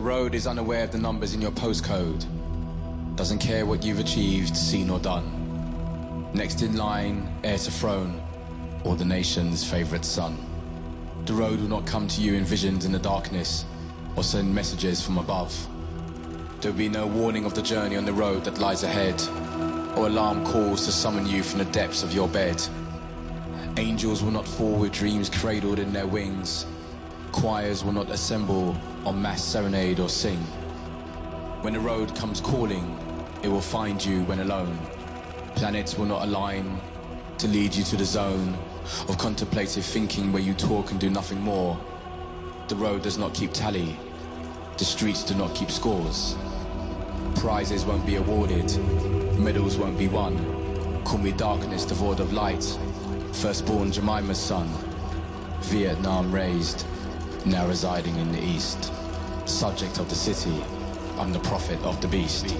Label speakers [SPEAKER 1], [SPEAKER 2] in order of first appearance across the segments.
[SPEAKER 1] The road is unaware of the numbers in your postcode. Doesn't care what you've achieved, seen or done. Next in line, heir to throne, or the nation's favorite son. The road will not come to you envisioned in the darkness or send messages from above. There will be no warning of the journey on the road that lies ahead, or alarm calls to summon you from the depths of your bed. Angels will not fall with dreams cradled in their wings. Choirs will not assemble on mass serenade or sing. When the road comes calling, it will find you when alone. Planets will not align to lead you to the zone of contemplative thinking where you talk and do nothing more. The road does not keep tally. The streets do not keep scores. Prizes won't be awarded. Medals won't be won. Call me darkness devoid of light. Firstborn Jemima's son. Vietnam raised, now residing in the east. Subject of the city, I'm the prophet of the beast.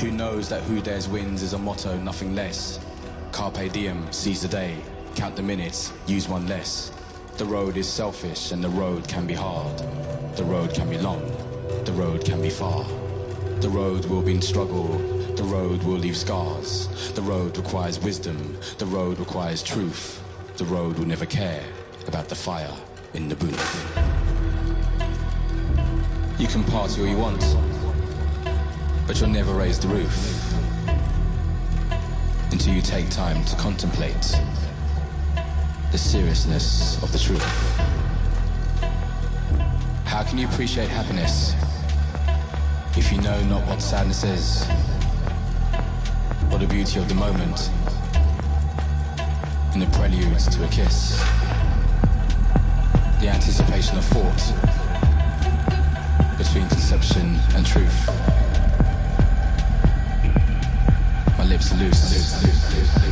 [SPEAKER 1] Who knows that who dares wins is a motto, nothing less. Carpe diem, seize the day, count the minutes, use one less. The road is selfish and the road can be hard. The road can be long, the road can be far. The road will be in struggle, the road will leave scars. The road requires wisdom, the road requires truth. The road will never care about the fire in the booth. You can party all you want, but you'll never raise the roof until you take time to contemplate the seriousness of the truth. How can you appreciate happiness if you know not what sadness is, or the beauty of the moment in the prelude to a kiss, the anticipation of thought between conception and truth? My lips are loose.